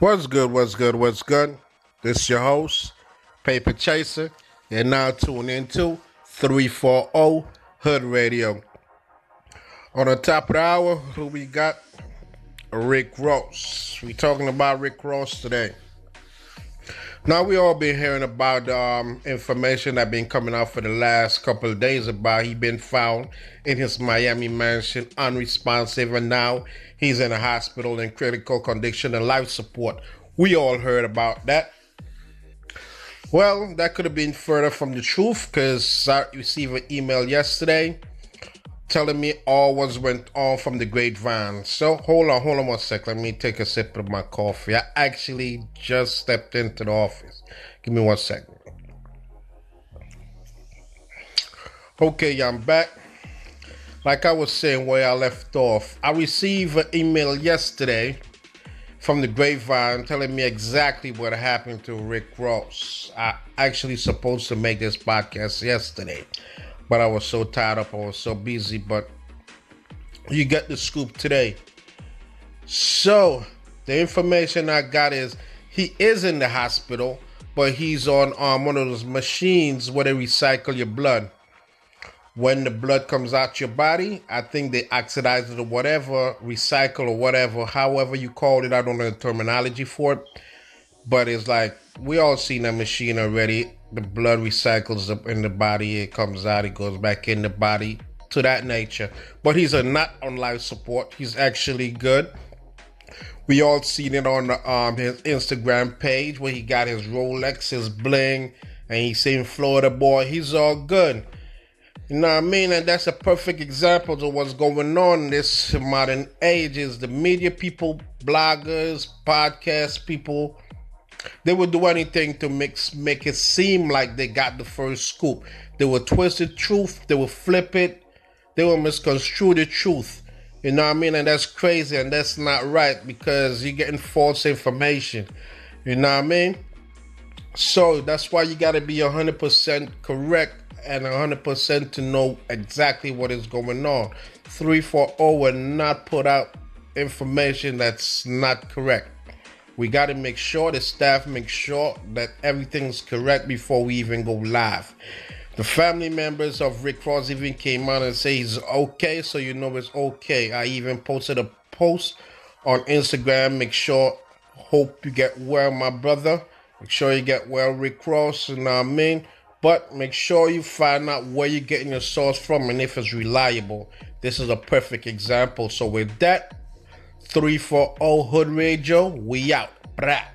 What's good? What's good? What's good? This is your host, Paper Chaser. You're now tuned into 340 Hood Radio. On the top of the hour, who we got? Rick Ross. We talking about Rick Ross today. Now we all been hearing about um, information that been coming out for the last couple of days about he been found in his Miami mansion unresponsive and now he's in a hospital in critical condition and life support. We all heard about that. Well, that could have been further from the truth because I received an email yesterday telling me all was went on from the grapevine. So hold on, hold on one sec. Let me take a sip of my coffee. I actually just stepped into the office. Give me one second. Okay, I'm back. Like I was saying where I left off, I received an email yesterday from the grapevine telling me exactly what happened to Rick Ross. I actually supposed to make this podcast yesterday but I was so tied up, I was so busy. But you get the scoop today. So the information I got is he is in the hospital, but he's on um, one of those machines where they recycle your blood. When the blood comes out your body, I think they oxidize it or whatever, recycle or whatever, however you call it. I don't know the terminology for it, but it's like we all seen that machine already the blood recycles up in the body, it comes out, it goes back in the body to that nature. But he's a not on life support. He's actually good. We all seen it on um his Instagram page where he got his Rolex, his bling, and he's saying Florida boy. He's all good. You know what I mean? And that's a perfect example of what's going on in this modern age is the media people, bloggers, podcast people, they would do anything to make make it seem like they got the first scoop. They would twist the truth. They would flip it. They would misconstrue the truth. You know what I mean? And that's crazy and that's not right because you're getting false information. You know what I mean? So that's why you got to be 100% correct and 100% to know exactly what is going on. 340 will not put out information that's not correct. We got to make sure the staff make sure that everything's correct before we even go live. The family members of Rick Ross even came out and say he's okay, so you know it's okay. I even posted a post on Instagram. Make sure, hope you get well, my brother. Make sure you get well, Rick Ross, you know what I mean? But make sure you find out where you're getting your source from and if it's reliable. This is a perfect example. So with that, 340 Hood Radio. We out. Brah.